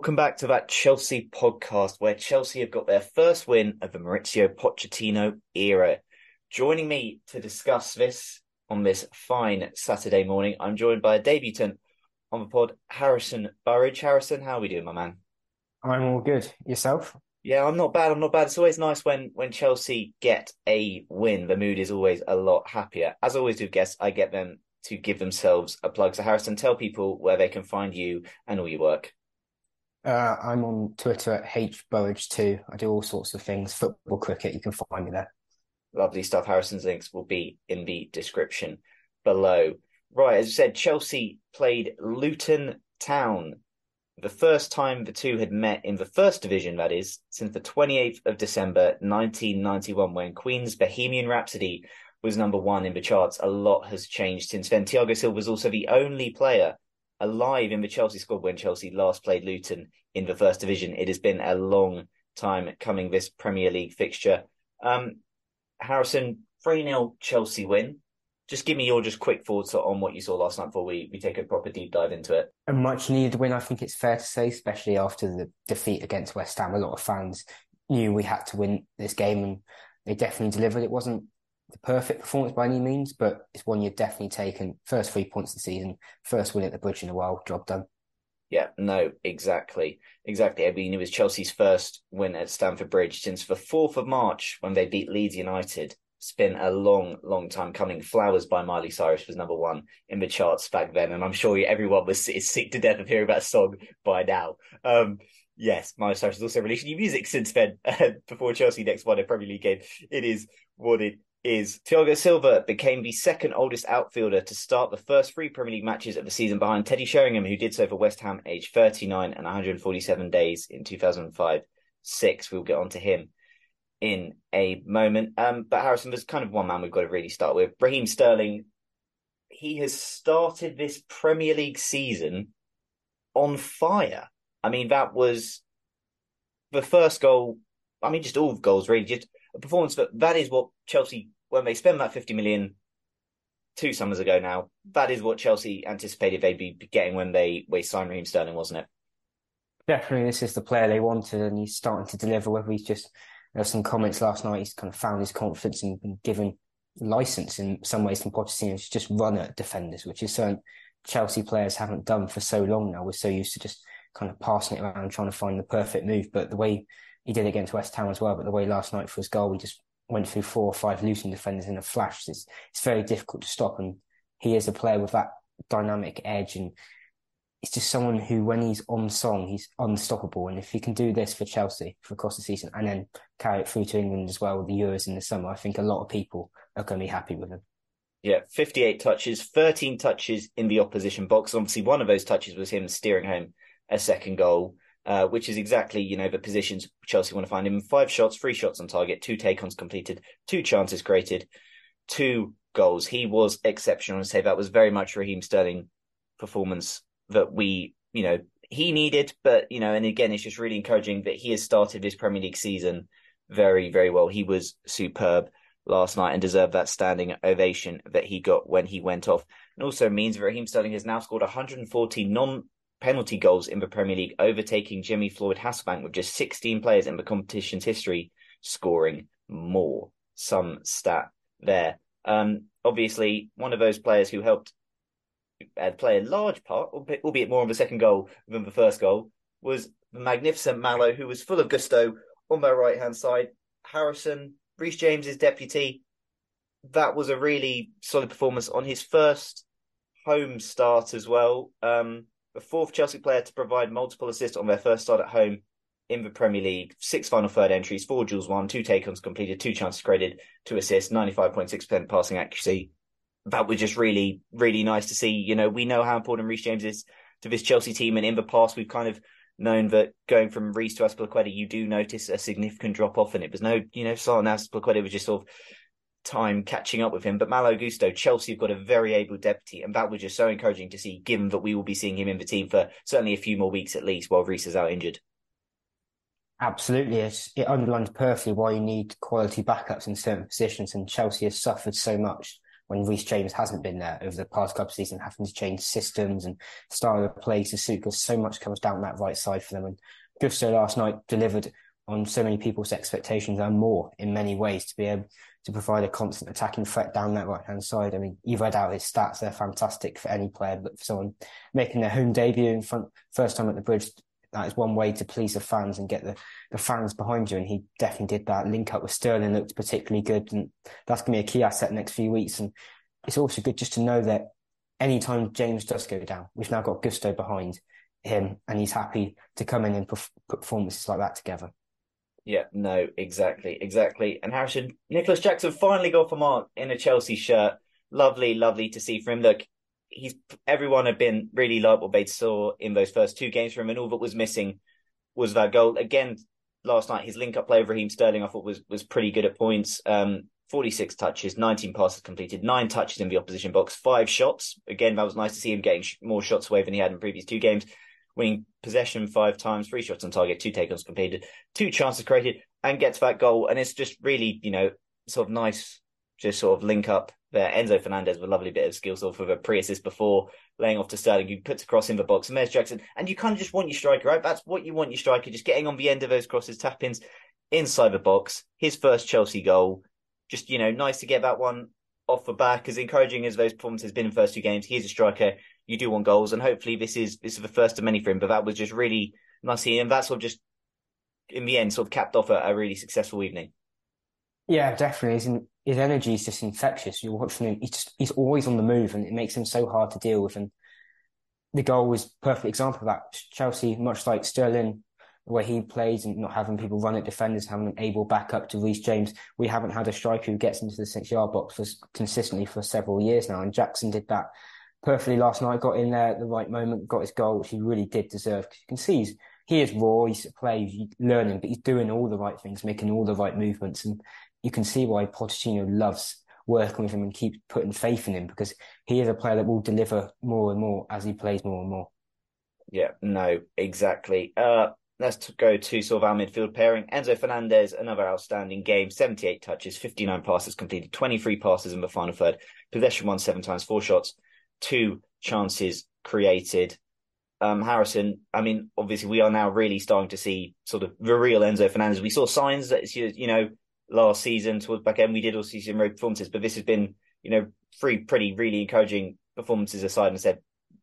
Welcome back to that Chelsea podcast where Chelsea have got their first win of the Mauricio Pochettino era. Joining me to discuss this on this fine Saturday morning, I'm joined by a debutant on the pod, Harrison Burridge. Harrison, how are we doing, my man? I'm all good. Yourself? Yeah, I'm not bad. I'm not bad. It's always nice when when Chelsea get a win. The mood is always a lot happier. As always do guests, I get them to give themselves a plug. So Harrison, tell people where they can find you and all your work. Uh, I'm on Twitter at hburridge2. I do all sorts of things, football, cricket. You can find me there. Lovely stuff. Harrison's links will be in the description below. Right, as I said, Chelsea played Luton Town. The first time the two had met in the first division, that is, since the 28th of December 1991, when Queen's Bohemian Rhapsody was number one in the charts. A lot has changed since then. Thiago Silva was also the only player alive in the Chelsea squad when Chelsea last played Luton in the first division. It has been a long time coming, this Premier League fixture. Um, Harrison, 3 0 Chelsea win. Just give me your just quick thoughts on what you saw last night before we, we take a proper deep dive into it. A much needed win, I think it's fair to say, especially after the defeat against West Ham. A lot of fans knew we had to win this game and they definitely delivered. It wasn't the perfect performance by any means, but it's one you've definitely taken. First three points of the season, first win at the bridge in a while, job done. Yeah, no, exactly. Exactly. I mean, it was Chelsea's first win at Stamford Bridge since the 4th of March when they beat Leeds United. It's been a long, long time coming. Flowers by Miley Cyrus was number one in the charts back then. And I'm sure everyone was is sick to death of hearing that song by now. Um, yes, Miley Cyrus has also released new music since then, before Chelsea next won a Premier League game. It is what it is Thiago Silva became the second oldest outfielder to start the first three Premier League matches of the season behind Teddy Sheringham, who did so for West Ham aged 39 and 147 days in 2005 6. We'll get on to him in a moment. Um, but Harrison, there's kind of one man we've got to really start with. Raheem Sterling, he has started this Premier League season on fire. I mean, that was the first goal. I mean, just all goals really, just a performance that that is what Chelsea when they spend that 50 million two summers ago now, that is what Chelsea anticipated they'd be getting when they we signed Raheem Sterling, wasn't it? Definitely, this is the player they wanted, and he's starting to deliver. Whether he's just there were some comments last night, he's kind of found his confidence and been given license in some ways from Pochettino to just run at defenders, which is something Chelsea players haven't done for so long now. We're so used to just kind of passing it around, trying to find the perfect move. But the way he did against West Ham as well, but the way last night for his goal, we just went through four or five Luton defenders in a flash. It's it's very difficult to stop, and he is a player with that dynamic edge, and it's just someone who, when he's on song, he's unstoppable. And if he can do this for Chelsea for across the season, and then carry it through to England as well with the Euros in the summer, I think a lot of people are going to be happy with him. Yeah, 58 touches, 13 touches in the opposition box. Obviously, one of those touches was him steering home a second goal uh, which is exactly, you know, the positions Chelsea want to find him. Five shots, three shots on target, two take-ons completed, two chances created, two goals. He was exceptional. I say that was very much Raheem Sterling performance that we, you know, he needed, but you know, and again, it's just really encouraging that he has started this Premier League season very, very well. He was superb last night and deserved that standing ovation that he got when he went off. And also means Raheem Sterling has now scored 140 non penalty goals in the Premier League, overtaking Jimmy Floyd Hasselbaink with just 16 players in the competition's history scoring more. Some stat there. Um, obviously, one of those players who helped uh, play a large part, albeit more on the second goal than the first goal, was the magnificent Malo, who was full of gusto on their right hand side. Harrison, Reece James's deputy. That was a really solid performance on his first home start as well. Um, the fourth Chelsea player to provide multiple assists on their first start at home in the Premier League. Six final third entries, four duels won, two take-ons completed, two chances created, two assists, 95.6% passing accuracy. That was just really, really nice to see. You know, we know how important Reece James is to this Chelsea team. And in the past, we've kind of known that going from Reece to Azpilicueta, you do notice a significant drop off, and it was no, you know, Son Azpilicueta was just sort of time catching up with him. But Malo Gusto, Chelsea have got a very able deputy, and that was just so encouraging to see, given that we will be seeing him in the team for certainly a few more weeks at least while Reece is out injured. Absolutely. It's, it underlines perfectly why you need quality backups in certain positions, and Chelsea has suffered so much when Reece James hasn't been there over the past couple of seasons, having to change systems and style of play to suit because so much comes down that right side for them. And Gusto last night delivered on so many people's expectations and more in many ways to be able to provide a constant attacking threat down that right hand side. I mean, you've read out his stats; they're fantastic for any player, but for someone making their home debut in front, first time at the Bridge, that is one way to please the fans and get the, the fans behind you. And he definitely did that. Link up with Sterling looked particularly good. And that's going to be a key asset next few weeks. And it's also good just to know that anytime James does go down, we've now got Gusto behind him and he's happy to come in and put performances like that together. Yeah, no, exactly, exactly. And Harrison, Nicolas Jackson finally got for mark in a Chelsea shirt. Lovely, lovely to see from him. Look, he's everyone had been really like what they saw in those first two games from him, and all that was missing was that goal. Again, last night his link up play with Raheem Sterling I thought was was pretty good at points. Um, 46 touches, 19 passes completed, nine touches in the opposition box, five shots. Again, that was nice to see him getting more shots away than he had in previous two games. Winning possession five times, three shots on target, two takeovers completed, two chances created, and gets that goal. And it's just really, you know, sort of nice, just sort of link up there. Enzo Fernandez with a lovely bit of skill sort of a pre-assist before laying off to Sterling, who puts a cross in the box. And there's Jackson. And you kind of just want your striker, right? That's what you want your striker, just getting on the end of those crosses, tap ins inside the box. His first Chelsea goal. Just, you know, nice to get that one off the back. As encouraging as those performances have been in the first two games, he's a striker. You do want goals, and hopefully this is this is the first of many for him. But that was just really nice seeing him. That sort of just in the end sort of capped off a, a really successful evening. Yeah, definitely. His, his energy is just infectious. You're watching him; he's just, he's always on the move, and it makes him so hard to deal with. And the goal was perfect example of that. Chelsea, much like Sterling, where he plays and not having people run at defenders, having an able backup to Reece James. We haven't had a striker who gets into the six yard box for consistently for several years now, and Jackson did that perfectly last night. Got in there at the right moment, got his goal, which he really did deserve. Because You can see he's he is raw. He's a player, he's learning, but he's doing all the right things, making all the right movements, and you can see why Pochettino loves working with him and keep putting faith in him because he is a player that will deliver more and more as he plays more and more. Yeah, no, exactly. Uh, let's go to sort of our midfield pairing. Enzo Fernandez, another outstanding game, 78 touches, 59 passes completed, 23 passes in the final third, possession won seven times, four shots, two chances created. Um, Harrison, I mean, obviously we are now really starting to see sort of the real Enzo Fernandez. We saw signs that, you know, last season towards back end. We did also see some road performances, but this has been, you know, three pretty really encouraging performances aside and said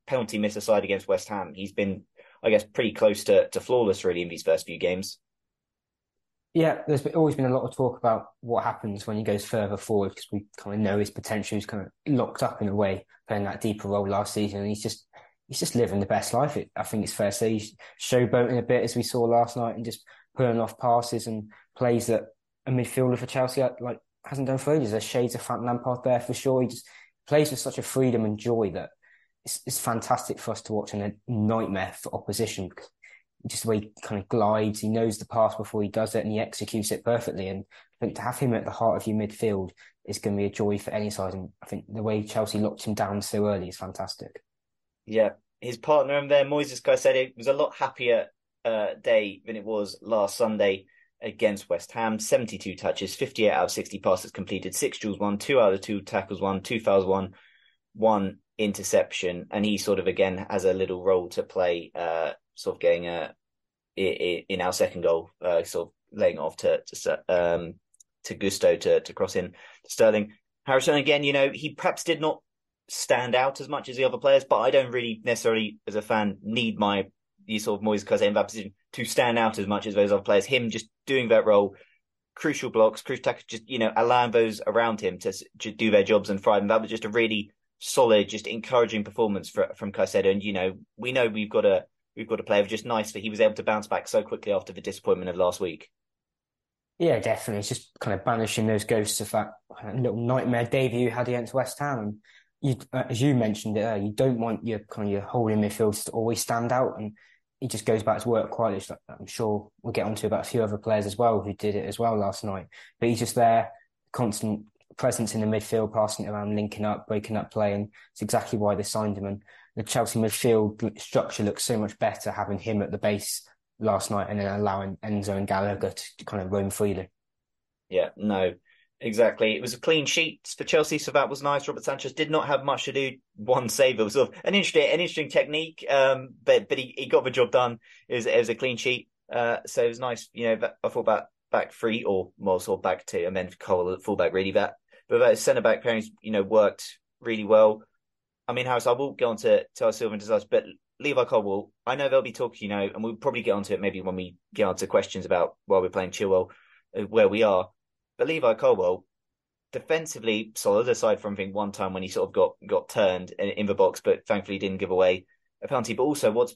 penalty miss aside against West Ham. He's been, I guess, pretty close to, to flawless really in these first few games. Yeah, there's always been a lot of talk about what happens when he goes further forward because we kind of know his potential. He's kind of locked up in a way, playing that deeper role last season. And he's just he's just living the best life. I think it's fair to say he's showboating a bit as we saw last night and just pulling off passes and plays that a midfielder for Chelsea like hasn't done for ages. There's shades of Frank Lampard there for sure. He just plays with such a freedom and joy that it's, it's fantastic for us to watch and a nightmare for opposition. Just the way he kind of glides, he knows the pass before he does it, and he executes it perfectly. And I think to have him at the heart of your midfield is going to be a joy for any side. And I think the way Chelsea locked him down so early is fantastic. Yeah, his partner in there, Moises Caicedo, was a lot happier uh, day than it was last Sunday against West Ham. 72 touches, 58 out of 60 passes completed, six duels won, two out of two tackles won, two fouls won, one interception. And he sort of again has a little role to play, uh, sort of getting a, in our second goal, uh, sort of laying off to, to, um, to Gusto to, to cross in to Sterling. Harrison, again, you know, he perhaps did not stand out as much as the other players, but I don't really necessarily, as a fan, need my you sort of Moise Caicedo position to stand out as much as those other players. Him just doing that role, crucial blocks, crucial tackles, just you know allowing those around him to, to do their jobs and thrive. And that was just a really solid, just encouraging performance for, from Caicedo. And you know we know we've got a we've got a player. Just nice that he was able to bounce back so quickly after the disappointment of last week. Yeah, definitely. It's just kind of banishing those ghosts of that little nightmare debut you had against West Ham. You, uh, as you mentioned it, you don't want your kind of your holding midfielders to always stand out, and he just goes back to work quietly. I'm sure we'll get onto about a few other players as well who did it as well last night. But he's just there, constant presence in the midfield, passing it around, linking up, breaking up play, and it's exactly why they signed him. And the Chelsea midfield structure looks so much better having him at the base last night and then allowing Enzo and Gallagher to kind of roam freely. Yeah, no, exactly. It was a clean sheet for Chelsea, so that was nice. Robert Sanchez did not have much to do. One save, it was sort of an interesting, an interesting technique, um, but but he, he got the job done. It was, it was a clean sheet, uh, so it was nice. You know, I thought about back three or more sort of back two, and then Cole at fullback really that, but that centre back pairings, you know, worked really well. I mean, Harris, I will go on to, to our silver and disaster, but Levi Colwill, I know they'll be talking, you know, and we'll probably get onto it maybe when we get onto questions about while we're playing Chilwell, uh, where we are. But Levi Colwill, defensively solid, aside from being one time when he sort of got got turned in, the box, but thankfully didn't give away a penalty. But also, what's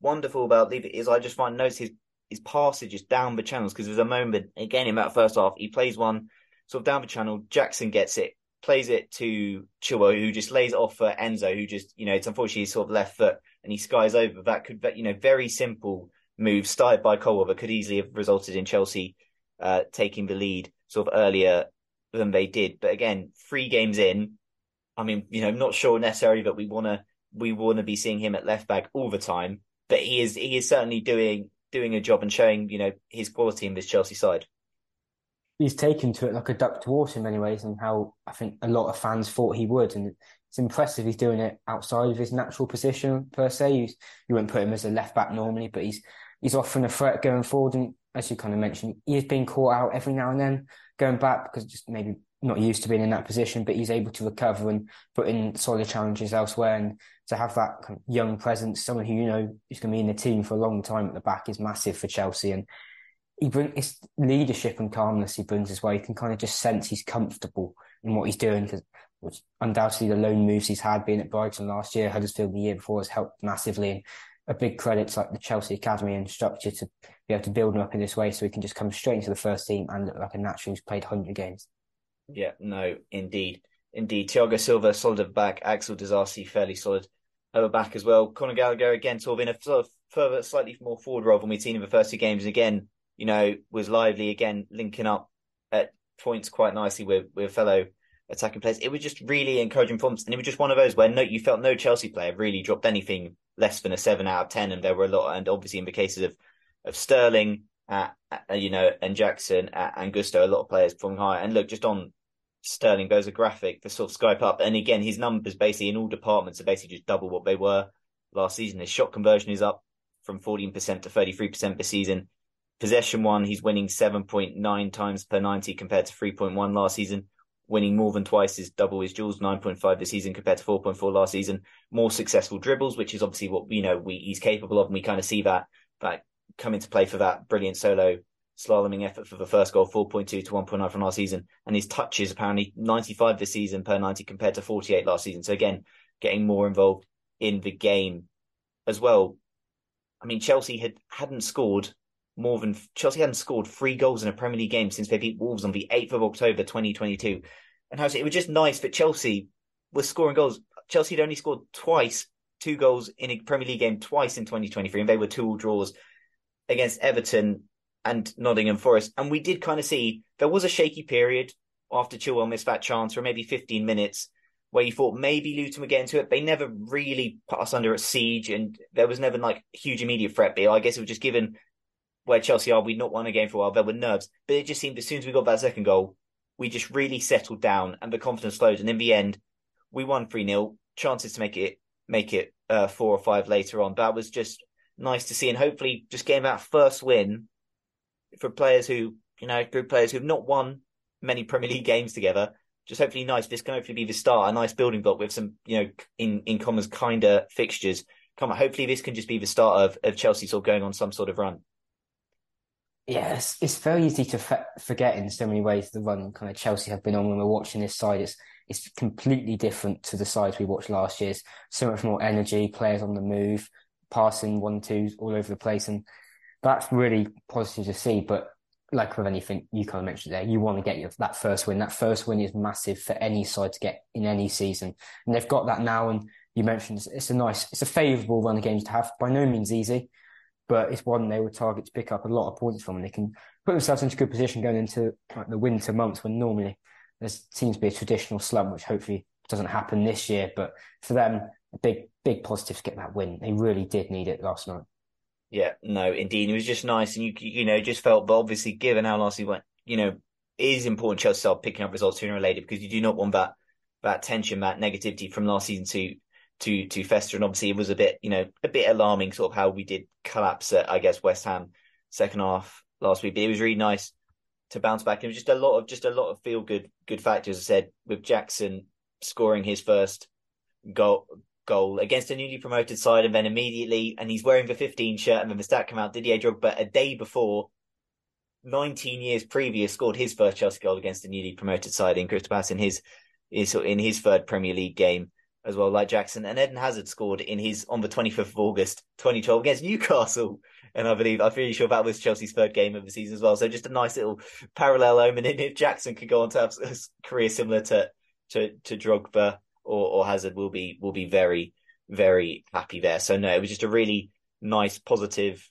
wonderful about Levi is I just find notice his his passage is down the channels because there's a moment again in that first half he plays one sort of down the channel. Jackson gets it, plays it to Chilwell, who just lays it off for Enzo, who just you know it's unfortunately sort of left foot and he skies over. That could you know very simple move started by Colwill, but could easily have resulted in Chelsea uh, taking the lead sort of earlier than they did. But again, three games in, I mean, you know, not sure necessarily that we want to we want to be seeing him at left back all the time, but he is he is certainly doing doing a job and showing you know his quality in this Chelsea side. He's taken to it like a duck to water in many ways, and how I think a lot of fans thought he would, and it's impressive. He's doing it outside of his natural position per se. you wouldn't put him as a left back normally, but he's he's often a threat going forward, and as you kind of mentioned, he is being caught out every now and then going back because just maybe not used to being in that position, but he's able to recover and put in solid challenges elsewhere. And to have that kind of young presence, someone who you know is going to be in the team for a long time at the back, is massive for Chelsea. And he brings his leadership and calmness he brings as well. You can kind of just sense he's comfortable in what he's doing because undoubtedly the loan moves he's had being at Brighton last year, Huddersfield the year before has helped massively. And a big credit to like the Chelsea academy and structure to be able to build him up in this way so he can just come straight into the first team and look like a natural who's played 100 games. Yeah, no, indeed. Indeed. Thiago Silva, solid at back. Axel Disasi, fairly solid over back as well. Conor Gallagher, again, sort of in a sort of further, slightly more forward role than we've seen in the first two games. And again, you know, was lively again, linking up at points quite nicely with, with fellow attacking players. It was just really encouraging performance. And it was just one of those where no, you felt no Chelsea player really dropped anything less than a seven out of 10. And there were a lot, and obviously in the cases of, of Sterling, uh, uh, you know, and Jackson uh, and Gusto, a lot of players performing higher. And look, just on Sterling, there's a graphic, for sort of Skype up. And again, his numbers basically in all departments are basically just double what they were last season. His shot conversion is up from 14% to 33% this season. Possession one, he's winning 7.9 times per 90 compared to 3.1 last season winning more than twice is double his duels, 9.5 this season compared to 4.4 last season. More successful dribbles, which is obviously what, you know, we, he's capable of. And we kind of see that, that come into play for that brilliant solo slaloming effort for the first goal, 4.2 to 1.9 from last season. And his touches apparently 95 this season per 90 compared to 48 last season. So again, getting more involved in the game as well. I mean, Chelsea had, hadn't scored more than Chelsea hadn't scored three goals in a Premier League game since they beat Wolves on the 8th of October 2022. And it was just nice that Chelsea was scoring goals. Chelsea had only scored twice, two goals in a Premier League game twice in 2023, and they were two draws against Everton and Nottingham Forest. And we did kind of see there was a shaky period after Chilwell missed that chance for maybe 15 minutes where you thought maybe Luton would get into it. They never really put us under a siege and there was never like huge immediate threat. But I guess it was just given where Chelsea are, we'd not won a game for a while. There were nerves, but it just seemed as soon as we got that second goal, we just really settled down and the confidence flowed. And in the end, we won 3 0. Chances to make it make it uh, four or five later on. That was just nice to see. And hopefully, just getting that first win for players who, you know, group players who've not won many Premier League games together. Just hopefully nice. This can hopefully be the start, a nice building block with some, you know, in, in Commons kinder fixtures. Come on, hopefully this can just be the start of, of Chelsea sort of going on some sort of run yeah, it's, it's very easy to forget in so many ways the run kind of Chelsea have been on when we're watching this side. It's it's completely different to the sides we watched last year. so much more energy, players on the move, passing one twos all over the place, and that's really positive to see. But like with anything you kind of mentioned there, you want to get your, that first win. That first win is massive for any side to get in any season, and they've got that now. And you mentioned it's a nice, it's a favourable run of games to have. By no means easy, but it's one they will target to pick up a lot of points from, and they can put themselves into good position going into like the winter months when normally there seems to be a traditional slump, which hopefully doesn't happen this year. But for them, a big, big positive to get that win. They really did need it last night. Yeah, no, indeed. It was just nice. And you, you know, just felt, but obviously, given how last went, you know, it is important Chelsea start picking up results sooner or later because you do not want that, that tension, that negativity from last season to, to, to fester. And obviously, it was a bit, you know, a bit alarming sort of how we did collapse at, I guess, West Ham second half last week. But it was really nice to bounce back. It was just a lot of, just a lot of feel good, good factors. I said with Jackson scoring his first goal, goal against a newly promoted side, and then immediately, and he's wearing the 15 shirt, and then the stat came out, Didier Drogba, a day before, 19 years previous, scored his first Chelsea goal against a newly promoted side in Crystal Palace in his, in his third Premier League game as well, like Jackson. And Eden Hazard scored in his, on the 25th of August, 2012 against Newcastle. And I believe, I'm pretty sure that was Chelsea's third game of the season as well. So just a nice little parallel omen. And if Jackson could go on to have a career similar to, to, to Drogba, or, or Hazard will be will be very very happy there. So no, it was just a really nice positive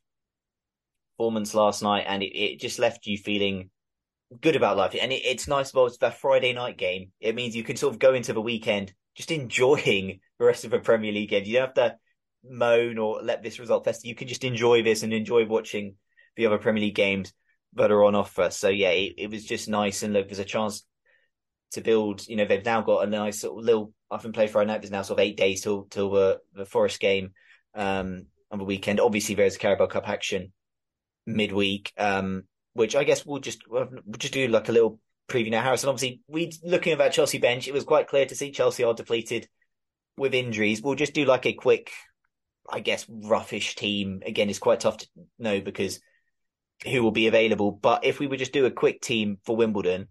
performance last night, and it, it just left you feeling good about life. And it, it's nice about it's that Friday night game. It means you can sort of go into the weekend just enjoying the rest of the Premier League games. You don't have to moan or let this result fester. You can just enjoy this and enjoy watching the other Premier League games that are on offer. So yeah, it, it was just nice. And look, there's a chance to build. You know, they've now got a nice sort of little. I've been playing Friday night. There's now sort of eight days till till the the Forest game um, on the weekend. Obviously, there's a Carabao Cup action midweek, um, which I guess we'll just we'll just do like a little preview now. Harrison, obviously, we looking at that Chelsea bench. It was quite clear to see Chelsea are depleted with injuries. We'll just do like a quick, I guess, roughish team. Again, it's quite tough to know because who will be available. But if we would just do a quick team for Wimbledon,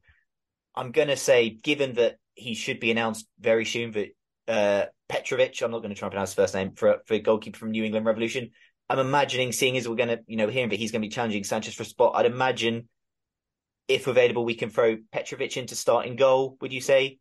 I'm going to say, given that he should be announced very soon, that uh, Petrovic, I'm not going to try and pronounce his first name, for for goalkeeper from New England Revolution. I'm imagining, seeing as we're going to, you know, hearing that he's going to be challenging Sanchez for a spot, I'd imagine if available, we can throw Petrovic into starting goal. Would you say?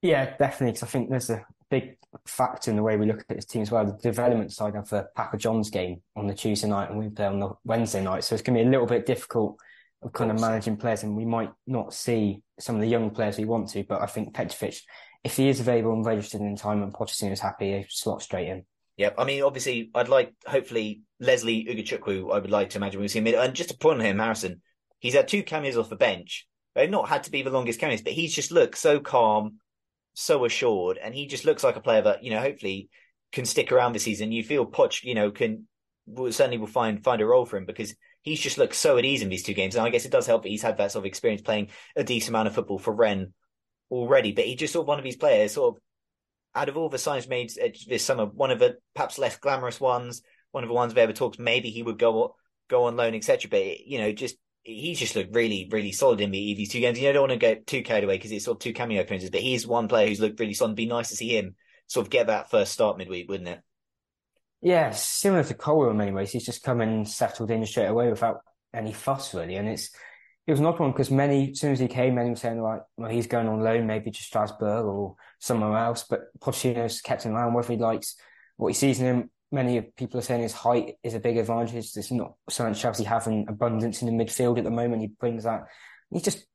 Yeah, definitely. Because I think there's a big factor in the way we look at this team as well. The development side of uh, the Papa John's game on the Tuesday night and we play on the Wednesday night, so it's going to be a little bit difficult of kind of managing players, and we might not see some of the young players we want to. But I think Petrovic, if he is available and registered in time, and Pochettino is happy, he slot straight in. Yep. I mean, obviously, I'd like, hopefully, Lesley Ugochukwu, I would like to imagine we see him. And just to point on him, Harrison, he's had two cameos off the bench. They've not had to be the longest cameos, but he's just looked so calm, so assured, and he just looks like a player that, you know, hopefully can stick around this season. You feel Poch, you know, can certainly will find find a role for him because he's just looked so at ease in these two games. And I guess it does help that he's had that sort of experience playing a decent amount of football for Rennes already. But he just sort of one of these players, sort of out of all the signs made this summer, one of the perhaps less glamorous ones, one of the ones we ever talked maybe he would go go on loan, etc. But you know, just he's just looked really, really solid in the, these two games. You know, I don't want to get too carried away because it's sort of two cameo appearances, but he's one player who's looked really solid. It'd be nice to see him sort of get that first start midweek, wouldn't it? Yeah, similar to Colwill in many ways. He's just come and settled in straight away without any fuss, really. And it's it was not one because many, as soon as he came, many were saying like, well, he's going on loan, maybe to Strasbourg or somewhere else. But Pochettino's kept him around, whether he likes what he sees in him. Many people are saying his height is a big advantage. There's not something Chelsea have abundance in the midfield at the moment. He brings that. He's just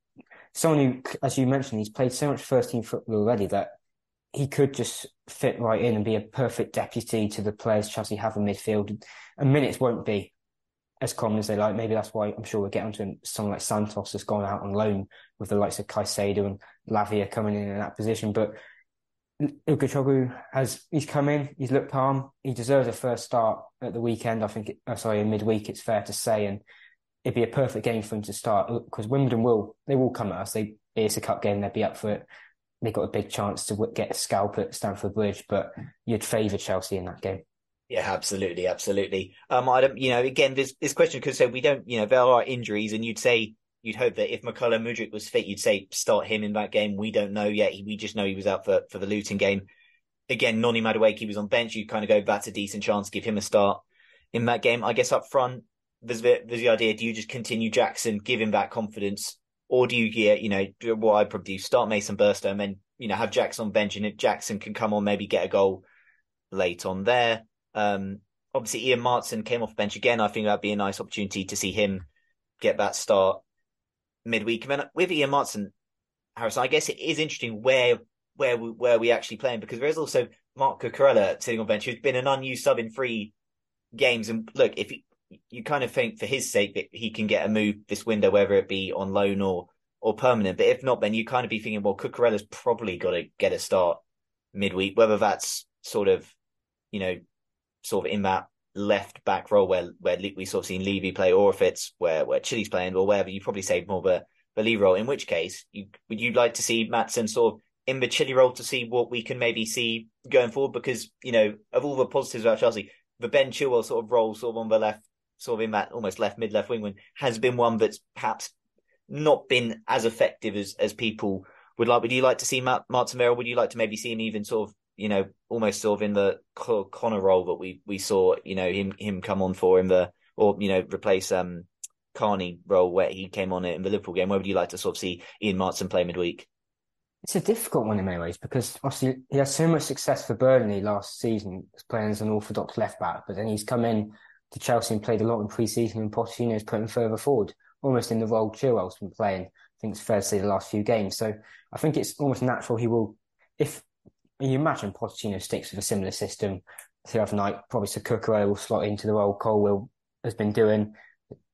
someone who, as you mentioned, he's played so much first team football already that he could just fit right in and be a perfect deputy to the players Chelsea have in midfield. And minutes won't be as common as they like. Maybe that's why I'm sure we'll get onto him. Someone like Santos has gone out on loan with the likes of Caicedo and Lavia coming in in that position. But Ugochukwu has he's come in, he's looked calm. He deserves a first start at the weekend. I think, oh, sorry, in midweek, it's fair to say, and it'd be a perfect game for him to start because Wimbledon will they will come at us. They it's a cup game, they'd be up for it they got a big chance to get a scalp at Stamford Bridge, but you'd favour Chelsea in that game. Yeah, absolutely, absolutely. Um, I don't, you know, again, this this question could say we don't, you know, there are injuries, and you'd say you'd hope that if Mykhailo Mudryk was fit, you'd say start him in that game. We don't know yet. We just know he was out for for the Luton game. Again, Noni Madueke was on bench. You'd kind of go, that's a decent chance, give him a start in that game. I guess up front, there's the, there's the idea: do you just continue Jackson, give him that confidence, or do you get, you know, what I probably do, start Mason Burstow and then, you know, have Jackson on bench and if Jackson can come on, maybe get a goal late on there. Um, obviously Ian Maatsen came off bench again. I think that'd be a nice opportunity to see him get that start midweek. I mean, with Ian Maatsen, Harrison, I guess it is interesting where where we, where we actually playing because there is also Marc Cucurella sitting on bench who's been an unused sub in three games. And look, if he, you kind of think for his sake that he can get a move this window, whether it be on loan or or permanent. But if not, then you kind of be thinking, well, Cucurella's probably got to get a start midweek, whether that's sort of, you know, sort of in that left back role where where we sort of seen Levi play, or if it's where where Chile's playing, or wherever, you probably say more of a, a lead role. In which case, you, would you like to see Maatsen sort of in the Chile role to see what we can maybe see going forward? Because you know, of all the positives about Chelsea, the Ben Chilwell sort of role, sort of on the left, sort of in that almost left mid left wing, wing has been one that's perhaps not been as effective as as people would like. Would you like to see Matt Martin Merrill? Would you like to maybe see him even sort of you know almost sort of in the Conor role that we we saw you know him him come on for in the or you know replace um Carney role where he came on in the Liverpool game. Where would you like to sort of see Ian Maatsen play midweek? It's a difficult one in many ways because obviously he had so much success for Burnley last season playing as an orthodox left back, but then he's come in to Chelsea and played a lot in pre-season and Pochettino's put him further forward, almost in the role Chilwell's been playing. I think it's fair to say the last few games. So I think it's almost natural he will, if you imagine Pochettino sticks with a similar system throughout the night, probably Cucurella will slot into the role Colwill has been doing.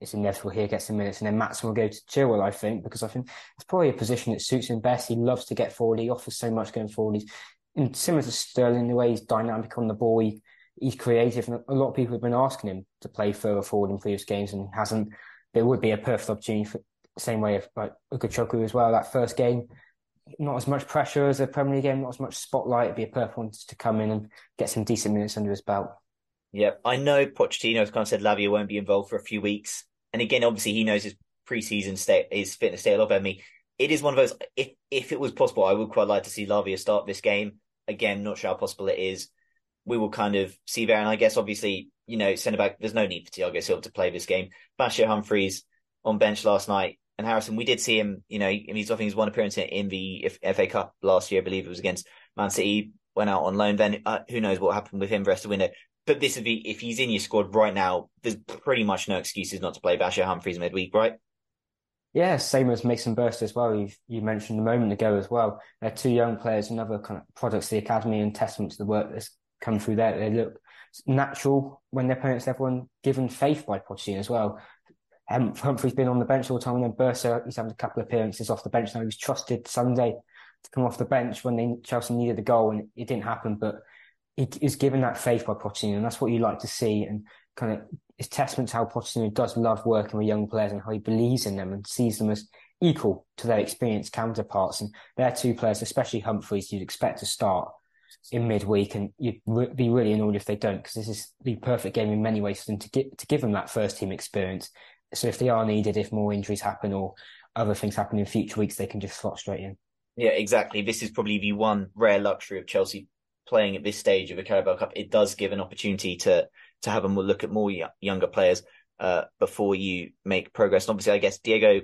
It's inevitable here gets some minutes, and then Maatsen will go to Chilwell, I think, because I think it's probably a position that suits him best. He loves to get forward. He offers so much going forward. He's similar to Sterling, the way he's dynamic on the ball. He, he's creative, and a lot of people have been asking him to play further forward in previous games, and he hasn't. There would be a perfect opportunity for same way of like Ugochukwu as well. That first game, not as much pressure as a Premier League game, not as much spotlight. It'd be a perfect one to come in and get some decent minutes under his belt. Yeah, I know Pochettino has kind of said Lavia won't be involved for a few weeks, and again, obviously he knows his preseason state, his fitness state a lot better than me. It is one of those. If if it was possible, I would quite like to see Lavia start this game. Again, not sure how possible it is. We will kind of see there, and I guess obviously you know centre back. There's no need for Thiago Silva to play this game. Bashir Humphreys on bench last night and Harrison, we did see him, you know, he's I he's one appearance in the FA Cup last year, I believe it was against Man City, went out on loan. Then uh, who knows what happened with him the rest of the window. But this would be, if he's in your squad right now, there's pretty much no excuses not to play Bashir Humphreys midweek, right? Yeah, same as Mason Burst as well. You you mentioned a moment ago as well. They're two young players, another kind of products of the academy and testament to the work that's come through there. They look natural when their opponents everyone given faith by Pochettino as well. Um, Humphrey's been on the bench all the time, and then Bursa, he's had a couple of appearances off the bench now. He was trusted Sunday to come off the bench when they, Chelsea needed a goal, and it didn't happen. But he is given that faith by Pochettino, and that's what you like to see. And kind of it's testament to how Pochettino does love working with young players and how he believes in them and sees them as equal to their experienced counterparts. And they're two players, especially Humphreys, you'd expect to start in midweek, and you'd be really annoyed if they don't, because this is the perfect game in many ways for them to get to give them that first team experience. So if they are needed, if more injuries happen or other things happen in future weeks, they can just slot straight in. Yeah, exactly. This is probably the one rare luxury of Chelsea playing at this stage of the Carabao Cup. It does give an opportunity to to have a look at more younger players uh, before you make progress. And obviously, I guess Diego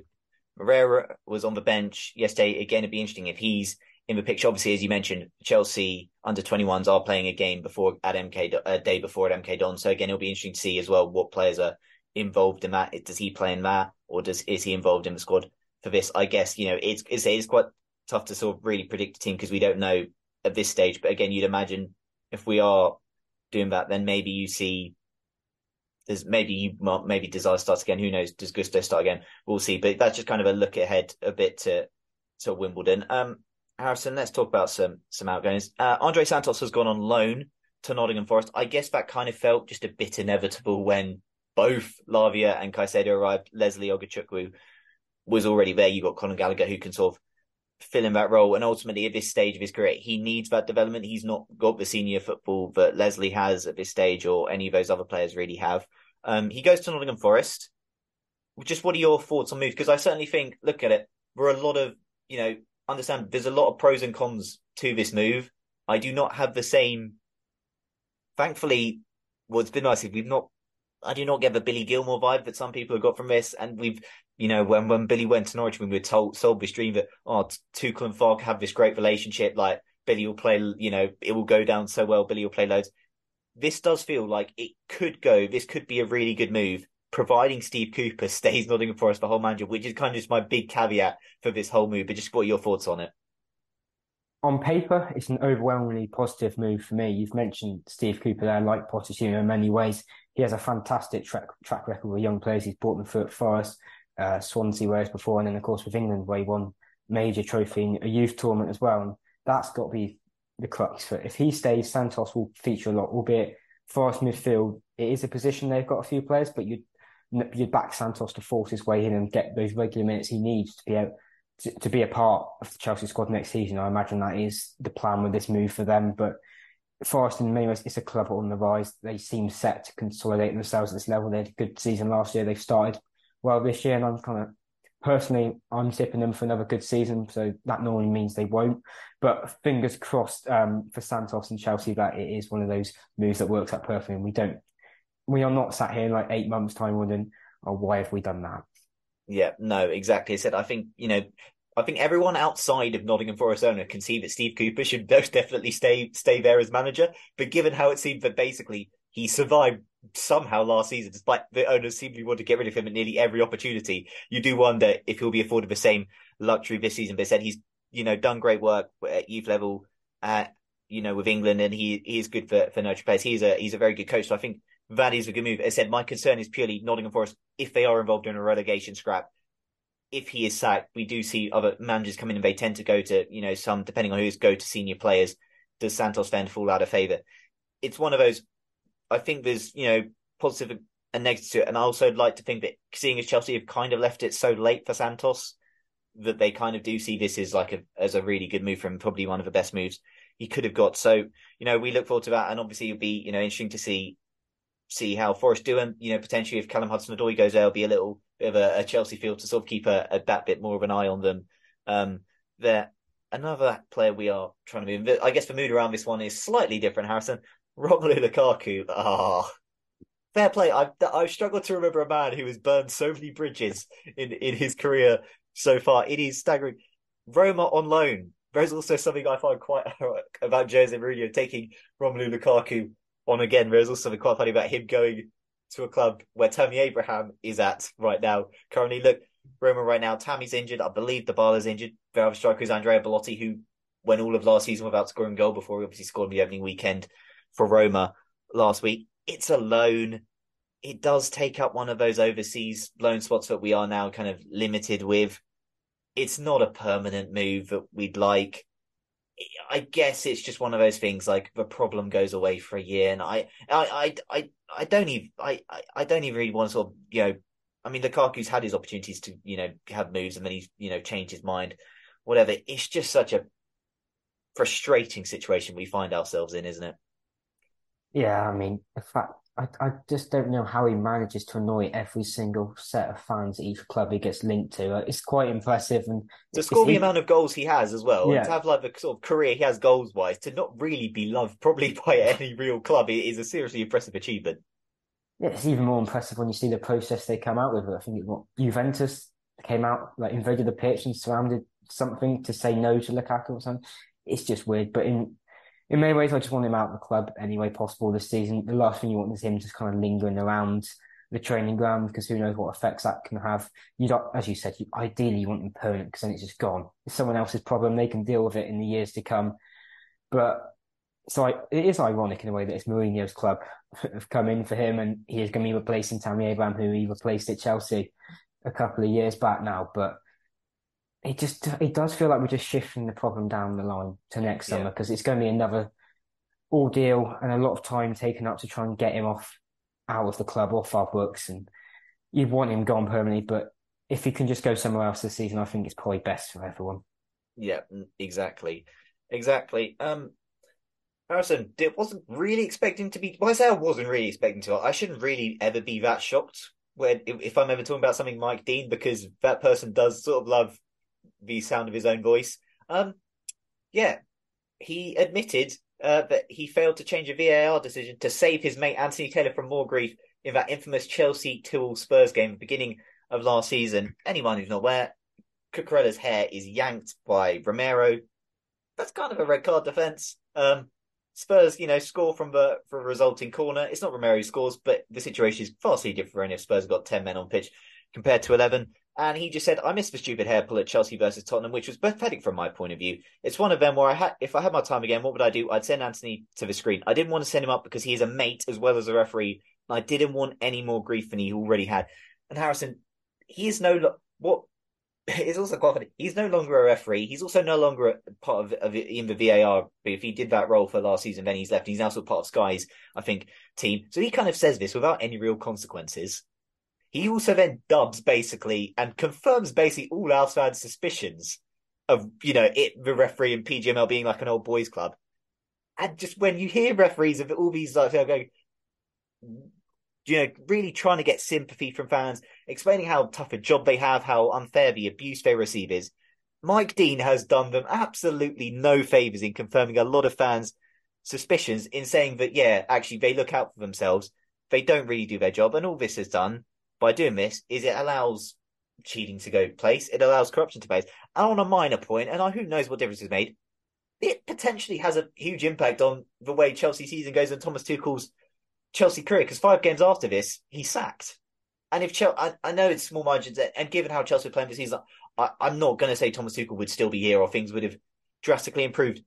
Moreira was on the bench yesterday. Again, it'd be interesting if he's in the picture. Obviously, as you mentioned, Chelsea under 21s are playing a game before at MK a day before at MK Don. So again, it'll be interesting to see as well what players are involved in that? Does he play in that, or does is he involved in the squad for this? I guess you know it's it's, it's quite tough to sort of really predict a team because we don't know at this stage. But again, you'd imagine if we are doing that, then maybe you see there's maybe you maybe Desire starts again. Who knows? Does Gusto start again? We'll see. But that's just kind of a look ahead a bit to to Wimbledon. Um, Harrison, let's talk about some some outgoings. Uh, Andrey Santos has gone on loan to Nottingham Forest. I guess that kind of felt just a bit inevitable when both Lavia and Caicedo arrived, Lesley Ugochukwu was already there. You got Conor Gallagher who can sort of fill in that role. And ultimately, at this stage of his career, he needs that development. He's not got the senior football that Lesley has at this stage, or any of those other players really have. Um, he goes to Nottingham Forest. Just what are your thoughts on move? Because I certainly think, look at it, there are a lot of, you know, understand there's a lot of pros and cons to this move. I do not have the same. Thankfully, what's well, been nice is we've not I do not get the Billy Gilmour vibe that some people have got from this. And we've, you know, when, when Billy went to Norwich, we were told, sold this dream that, oh, Tuchel and Farke have this great relationship. Like Billy will play, you know, it will go down so well. Billy will play loads. this does feel like it could go. This could be a really good move, providing Steve Cooper stays Nottingham Forest the whole manager, which is kind of just my big caveat for this whole move. But just what are your thoughts on it? On paper, it's an overwhelmingly positive move for me. You've mentioned Steve Cooper there, like Pochettino in many ways. He has a fantastic track track record with young players. He's brought them through at Forest, uh, Swansea, he's before, and then of course with England, where he won major trophy in a youth tournament as well. And that's got to be the crux for it. If he stays, Santos will feature a lot, albeit Forest midfield. It is a position they've got a few players, but you'd you'd back Santos to force his way in and get those regular minutes he needs to be able to, to be a part of the Chelsea squad next season. I imagine that is the plan with this move for them. But Forest, in many ways, it's a club on the rise. They seem set to consolidate themselves at this level. They had a good season last year. They've started well this year, and I'm kind of personally, I'm tipping them for another good season. So that normally means they won't. But fingers crossed um, for Santos and Chelsea that it is one of those moves that works out perfectly. And we don't, we are not sat here in like eight months' time wondering, oh, why have we done that? Yeah, no, exactly. I said, I think, you know, I think everyone outside of Nottingham Forest owner can see that Steve Cooper should most definitely stay stay there as manager. But given how it seemed that basically he survived somehow last season, despite the owners seemingly want to get rid of him at nearly every opportunity. You do wonder if he'll be afforded the same luxury this season. But said he's, you know, done great work at youth level, uh, you know, with England, and he, he is good for, for nurture players. He's a, he's a very good coach. So I think that is a good move. As I said, my concern is purely Nottingham Forest, if they are involved in a relegation scrap, if he is sacked, we do see other managers come in and they tend to go to, you know, some, depending on who's go to senior players. Does Santos then fall out of favour? It's one of those I think there's you know positive and negative to it, and I also like to think that seeing as Chelsea have kind of left it so late for Santos, that they kind of do see this as like a as a really good move from probably one of the best moves he could have got. So you know we look forward to that, and obviously it'll be you know interesting to see see how Forest do, and you know potentially if Callum Hudson-Odoi goes there, it'll be a little bit of a, a, Chelsea field to sort of keep a, a that bit more of an eye on them. Um, there another player we are trying to move. I guess the mood around this one is slightly different, Harrison. Romelu Lukaku. Ah, oh, fair play. I've I've struggled to remember a man who has burned so many bridges in in his career so far. It is staggering. Roma on loan. There's also something I find quite about Jose Mourinho taking Romelu Lukaku on again. There's also something quite funny about him going to a club where Tammy Abraham is at right now. Currently, look, Roma right now. Tammy's injured. I believe The Dybala's injured. Their other striker is Andrea Belotti, who went all of last season without scoring a goal before he obviously scored the opening weekend for Roma last week. It's a loan. It does take up one of those overseas loan spots that we are now kind of limited with. It's not a permanent move that we'd like. I guess it's just one of those things like the problem goes away for a year, and I, I, I, I, I don't even, I, I don't even really want to sort of, you know, I mean, Lukaku's had his opportunities to, you know, have moves, and then he's, you know, changed his mind, whatever. It's just such a frustrating situation we find ourselves in, isn't it? Yeah, I mean, in fact, I, I just don't know how he manages to annoy every single set of fans at each club he gets linked to. It's quite impressive, and to score the amount of goals he has as well, yeah. to have like the sort of career he has goals wise, to not really be loved probably by any real club is a seriously impressive achievement. Yeah, it's even more impressive when you see the process they come out with. I think what Juventus came out like invaded the pitch and surrounded something to say no to Lukaku or something. It's just weird, but in in many ways, I just want him out of the club any way possible this season. The last thing you want is him just kind of lingering around the training ground because who knows what effects that can have. You don't, as you said, you, ideally you want him permanent because then it's just gone. It's someone else's problem. They can deal with it in the years to come. But so I, it is ironic in a way that it's Mourinho's club have come in for him and he is going to be replacing Tammy Abraham, who he replaced at Chelsea a couple of years back now. But it just it does feel like we're just shifting the problem down the line to next yeah. summer because it's going to be another ordeal and a lot of time taken up to try and get him off out of the club, off our books, and you want him gone permanently. But if he can just go somewhere else this season, I think it's probably best for everyone. Yeah, exactly, exactly. Um, Harrison, it wasn't really expecting to be. Well, I say I wasn't really expecting to. I shouldn't really ever be that shocked when if I'm ever talking about something Mike Dean because that person does sort of love the sound of his own voice. Um, yeah, he admitted uh, that he failed to change a VAR decision to save his mate Anthony Taylor from more grief in that infamous Chelsea 2 Spurs game beginning of last season. Anyone who's not aware, Cucurella's hair is yanked by Romero. That's kind of a red card defence. Um, Spurs, you know, score from the from a resulting corner. It's not Romero who scores, but the situation is vastly different if Spurs got ten men on pitch compared to eleven. And he just said, "I missed the stupid hair pull at Chelsea versus Tottenham, which was pathetic from my point of view. It's one of them where I had, if I had my time again, what would I do? I'd send Anthony to the screen. I didn't want to send him up because he is a mate as well as a referee. And I didn't want any more grief than he already had. And Harrison, he is no what it's also quite funny. He's no longer a referee. He's also no longer a part of, of in the VAR. If he did that role for last season, then he's left. He's now sort of part of Sky's, I think, team. So he kind of says this without any real consequences. He also then dubs basically and confirms basically all outside suspicions of you know it the referee and PGMOL being like an old boys club. And just when you hear referees of all these like going, you know, really trying to get sympathy from fans, explaining how tough a job they have, how unfair the abuse they receive is. Mike Dean has done them absolutely no favors in confirming a lot of fans' suspicions in saying that, yeah, actually, they look out for themselves. They don't really do their job. And all this has done by doing this is it allows cheating to go place. It allows corruption to place. And on a minor point, and who knows what difference is made, it potentially has a huge impact on the way Chelsea season goes and Thomas Tuchel's Chelsea career because five games after this, he's sacked. And if Chelsea, I, I, know it's small margins, and given how Chelsea are playing this season, I, am not going to say Thomas Tuchel would still be here or things would have drastically improved.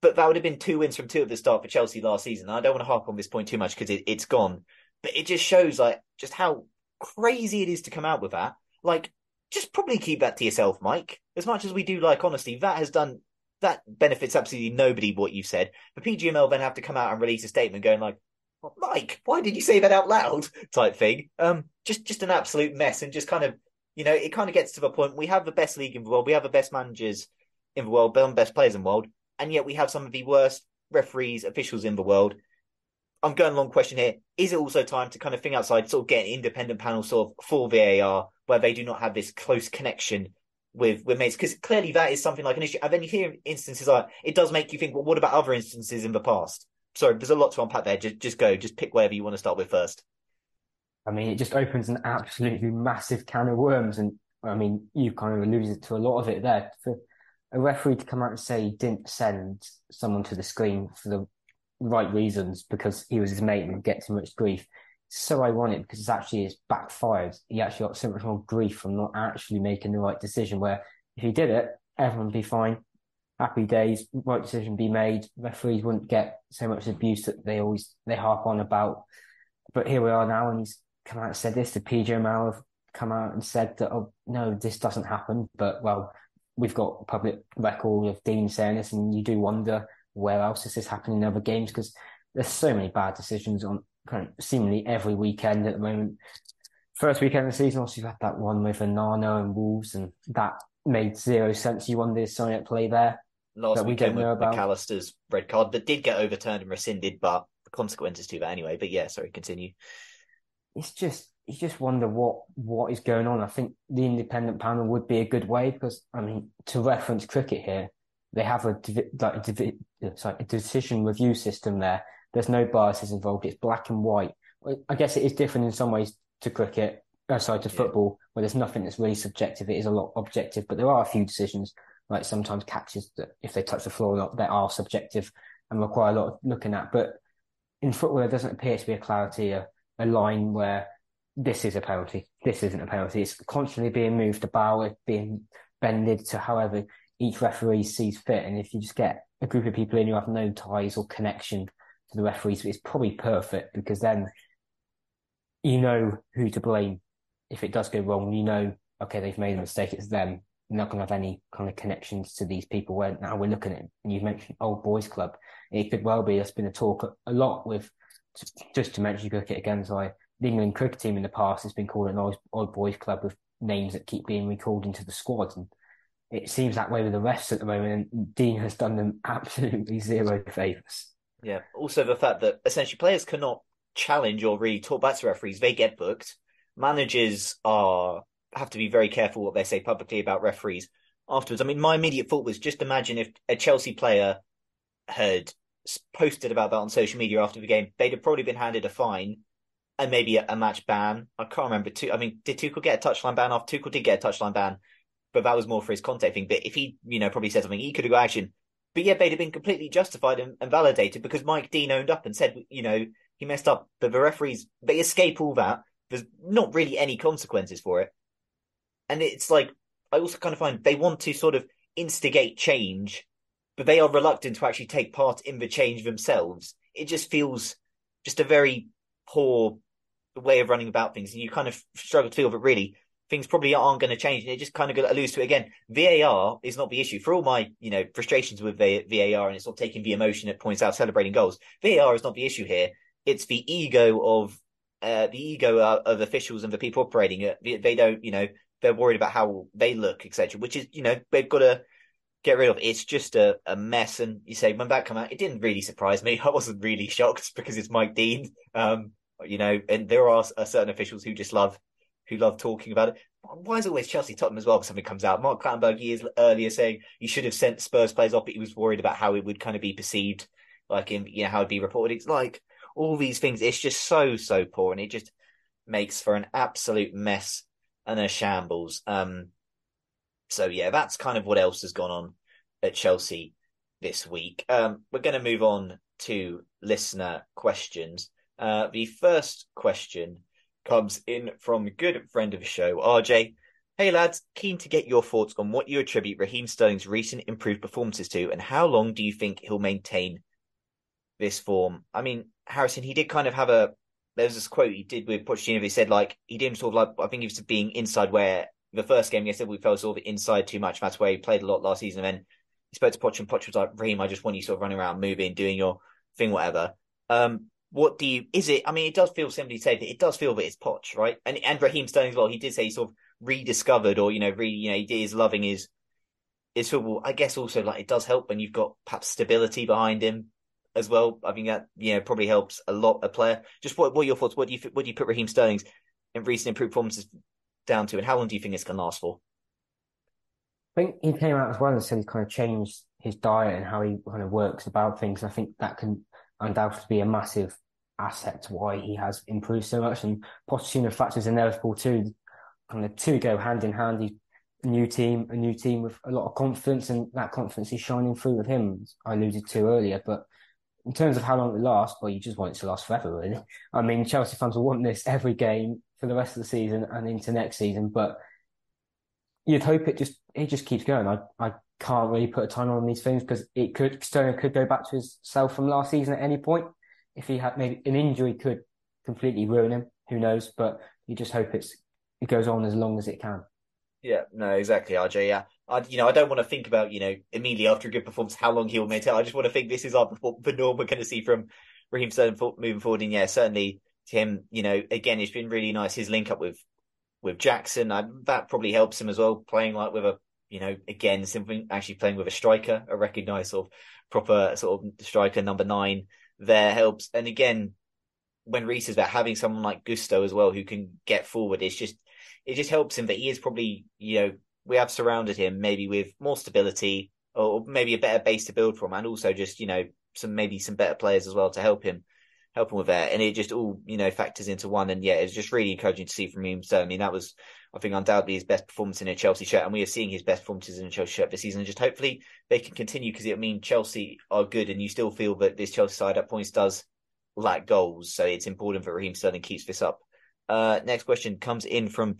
But that would have been two wins from two at the start for Chelsea last season. I don't want to harp on this point too much because it, it's gone, but it just shows like just how crazy it is to come out with that. Like, just probably keep that to yourself, Mike. As much as we do like honesty, that has done that benefits absolutely nobody. What you said, the PGMOL then have to come out and release a statement going like, Mike, why did you say that out loud? Type thing. Um, just just an absolute mess, and just kind of, you know, it kind of gets to the point. We have the best league in the world, we have the best managers in the world, best players in the world, and yet we have some of the worst referees, officials in the world. I'm going long question here. Is it also time to kind of think outside, sort of get an independent panel sort of for VAR where they do not have this close connection with with mates? Because clearly that is something like an issue. And then you hear instances like it does make you think, well, what about other instances in the past? sorry, there's a lot to unpack there. Just just go, just pick wherever you want to start with first. I mean, it just opens an absolutely massive can of worms, and I mean, you kind of alluded to a lot of it there. For a referee to come out and say he didn't send someone to the screen for the right reasons because he was his mate and get too much grief. It's so ironic because it's actually it's backfired. He actually got so much more grief from not actually making the right decision. Where if he did it, everyone would be fine happy days, right decision be made. Referees wouldn't get so much abuse that they always they harp on about. But here we are now, and he's come out and said this. The PGMOL have come out and said that oh no, this doesn't happen. But well, we've got public record of Dean saying this, and you do wonder where else is this happening in other games because there's so many bad decisions on kind of seemingly every weekend at the moment. First weekend of the season, also you've had that one with Onana and Wolves, and that made zero sense. You is something at play there last that we weekend with about. Mac Allister's red card that did get overturned and rescinded, but the consequences to that anyway. But yeah, sorry, continue. It's just you just wonder what what is going on. I think the independent panel would be a good way because I mean to reference cricket here, they have a like a, sorry, a decision review system there. There's no biases involved. It's black and white. I guess it is different in some ways to cricket, uh, sorry, to football, where there's nothing that's really subjective. It is a lot objective, but there are a few decisions like sometimes catches that if they touch the floor or not, they are subjective and require a lot of looking at. But in football, there doesn't appear to be a clarity, a, a line where this is a penalty, this isn't a penalty. It's constantly being moved about, being bended to however each referee sees fit. And if you just get a group of people in who have no ties or connection to the referees, it's probably perfect because then you know who to blame if it does go wrong. You know, okay, they've made a mistake, it's them You're not going to have any kind of connections to these people where now we're looking at and you've mentioned old boys club it could well be there's been a talk a lot with just to mention cricket again so I, the England cricket team in the past has been called an old, old boys club with names that keep being recalled into the squad and it seems that way with the refs at the moment and Dean has done them absolutely zero favours yeah also the fact that essentially players cannot challenge or really talk back to referees they get booked managers are have to be very careful what they say publicly about referees afterwards. I mean, my immediate thought was just imagine if a Chelsea player had posted about that on social media after the game, they'd have probably been handed a fine and maybe a, a match ban. I can't remember. I mean, did Tuchel get a touchline ban After Tuchel did get a touchline ban, but that was more for his contact thing. But if he, you know, probably said something, he could have got action. But yeah, they'd have been completely justified and, and validated because Mike Dean owned up and said, you know, he messed up. But the referees, they escape all that. There's not really any consequences for it. And it's like, I also kind of find they want to sort of instigate change, but they are reluctant to actually take part in the change themselves. It just feels just a very poor way of running about things. And you kind of struggle to feel that really things probably aren't going to change. And it just kind of alludes to it again. VAR is not the issue. For all my, you know, frustrations with VAR and it's not taking the emotion it points out, celebrating goals. VAR is not the issue here. It's the ego of uh, the ego of officials and the people operating it. They don't, you know, they're worried about how they look, etc. Which is, you know, they've got to get rid of. It's just a, a mess. And you say when that come out, it didn't really surprise me. I wasn't really shocked because it's Mike Dean. Um, you know, and there are certain officials who just love who love talking about it. Why is always Chelsea Tottenham as well? If something comes out, Mark Clattenburg years earlier saying you should have sent Spurs players off, but he was worried about how it would kind of be perceived, like in you know how it'd be reported. It's like all these things. It's just so so poor, and it just makes for an absolute mess and a shambles. Um, so yeah, that's kind of what else has gone on at Chelsea this week. Um, we're going to move on to listener questions. Uh, the first question comes in from a good friend of the show, RJ. Hey lads, keen to get your thoughts on what you attribute Raheem Sterling's recent improved performances to, and how long do you think he'll maintain this form? I mean, Harrison, he did kind of have a. There was this quote he did with Pochettino. He said like he didn't sort of like I think he was being inside where the first game he said we felt sort of inside too much. That's where he played a lot last season. And then he spoke to Poch and Poch was like, Raheem, I just want you sort of running around, moving, doing your thing, whatever. Um, what do you is it? I mean, it does feel simply said it does feel that it's Poch, right? And and Raheem Sterling as well. He did say he sort of rediscovered or you know, re you know, he is loving his his football. I guess also like it does help when you've got perhaps stability behind him as well. I think that you know probably helps a lot a player. Just what what are your thoughts? What do you what do you put Raheem Sterling's in recent improved performances down to, and how long do you think this can last for? I think he came out as well and said he kind of changed his diet and how he kind of works about things. I think that can undoubtedly be a massive asset to why he has improved so much. And Pochettino factors in Liverpool too. Kind of two go hand in hand. He, a new team, a new team with a lot of confidence, and that confidence is shining through with him. I alluded to earlier, but in terms of how long it lasts, well, you just want it to last forever, really. I mean, Chelsea fans will want this every game for the rest of the season and into next season, but you'd hope it just it just keeps going. I I can't really put a time on these things because it could Sterling could go back to his self from last season at any point if he had maybe an injury could completely ruin him. Who knows? But you just hope it's it goes on as long as it can. Yeah, no, exactly, RJ. Yeah, I, you know, I don't want to think about you know immediately after a good performance how long he will maintain. I just want to think this is our the norm we're going to see from Raheem Sterling moving forward. And yeah, certainly to him, you know, again, it's been really nice his link up with with Jackson. I, that probably helps him as well, playing like with a you know again something actually playing with a striker, a recognised sort of proper sort of striker number nine there helps. And again, when Reece is about having someone like Gusto as well who can get forward, it's just it just helps him that he is probably you know we have surrounded him maybe with more stability or maybe a better base to build from, and also just you know some maybe some better players as well to help him help him with that. And it just all you know factors into one. And yeah, it's just really encouraging to see from him. So I mean, that was I think undoubtedly his best performance in a Chelsea shirt, and we are seeing his best performances in a Chelsea shirt this season. And just hopefully they can continue because it mean Chelsea are good, and you still feel that this Chelsea side at points does lack goals, so it's important that Raheem Sterling keeps this up. Uh, next question comes in from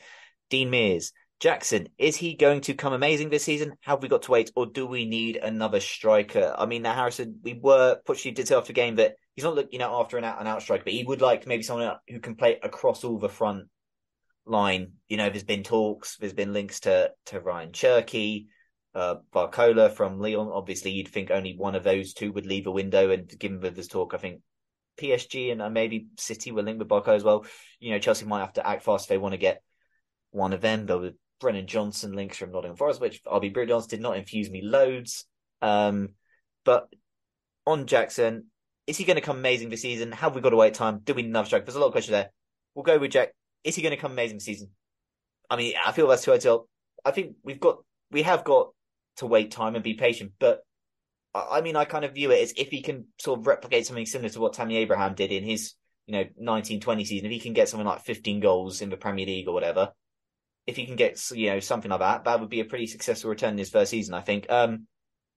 Dean Mears. Jackson, is he going to come amazing this season? Have we got to wait, or do we need another striker? I mean, now Harrison, we were Pochettino did say after the game that he's not looking, know, after an out and out striker, but he would like maybe someone who can play across all the front line. You know, there's been talks, there's been links to to Rayan Cherki, uh, Barcola from Lyon. Obviously, you'd think only one of those two would leave a window. And given with this talk, I think PSG and uh, maybe City were linked with Barcola as well. You know, Chelsea might have to act fast if they want to get one of them. There were Brennan Johnson links from Nottingham Forest, which I'll be brutally honest, did not infuse me loads. Um, but on Jackson, is he going to come amazing this season? Have we got to wait time? Do we need another strike? There's a lot of questions there. We'll go with Jack is he going to come amazing season? I mean, I feel that's too early. I think we've got we have got to wait time and be patient. But I mean, I kind of view it as if he can sort of replicate something similar to what Tammy Abraham did in his you know 1920 season. If he can get something like 15 goals in the Premier League or whatever, if he can get you know something like that, that would be a pretty successful return in his first season. I think. Um,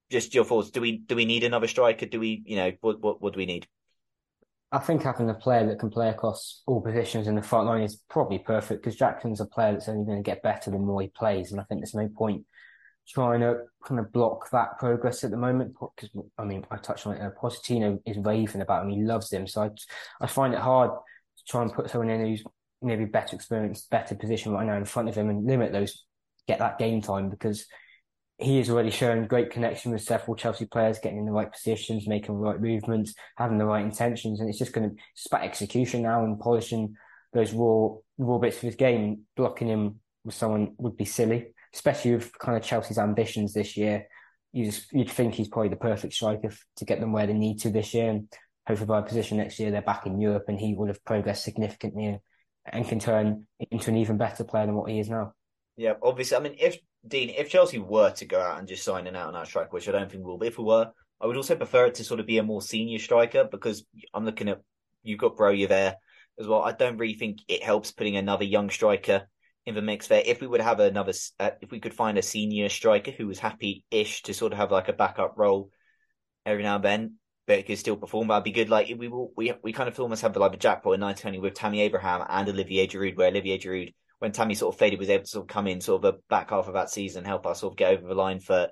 just your thoughts. Do we do we need another striker? Do we you know what what what do we need? I think having a player that can play across all positions in the front line is probably perfect because Jackson's a player that's only going to get better the more he plays, and I think there's no point trying to kind of block that progress at the moment. Because I mean, I touched on it. Uh, is raving about him; he loves him. So I, I find it hard to try and put someone in who's maybe better experienced, better position right now in front of him, and limit those, get that game time because he has already shown great connection with several Chelsea players, getting in the right positions, making the right movements, having the right intentions, and it's just going to about execution now and polishing those raw raw bits of his game. Blocking him with someone would be silly, especially with kind of Chelsea's ambitions this year. You just, you'd think he's probably the perfect striker to get them where they need to this year, and hopefully by position next year they're back in Europe, and he will have progressed significantly and can turn into an even better player than what he is now. Yeah, obviously. I mean, if Dean, if Chelsea were to go out and just sign an out and out striker, which I don't think will, but if we were, I would also prefer it to sort of be a more senior striker because I'm looking at you've got Broja there as well. I don't really think it helps putting another young striker in the mix there. If we would have another, uh, if we could find a senior striker who was happy-ish to sort of have like a backup role every now and then, but could still perform, that'd be good. Like we will, we we kind of almost have like a jackpot in 1920 with Tammy Abraham and Olivier Giroud, where Olivier Giroud when Tammy sort of faded, was able to sort of come in sort of the back half of that season, help us sort of get over the line for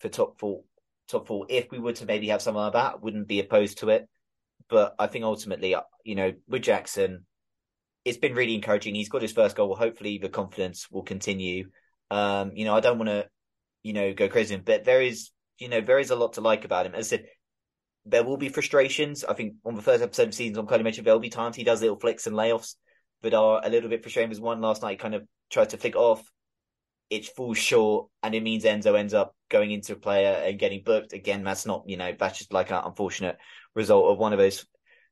for top four. Top four. If we were to maybe have something like that, wouldn't be opposed to it. But I think ultimately, uh, you know, with Jackson, it's been really encouraging. He's got his first goal. Hopefully the confidence will continue. Um, you know, I don't want to, you know, go crazy, but there is, you know, there is a lot to like about him. As I said, there will be frustrations. I think on the first episode of season, I'm kind of mentioned there'll be times he does little flicks and layoffs are a little bit frustrating. There's one last night kind of tried to flick off. It falls short, and it means Enzo ends up going into a player and getting booked. Again, that's not, you know, that's just like an unfortunate result of one of those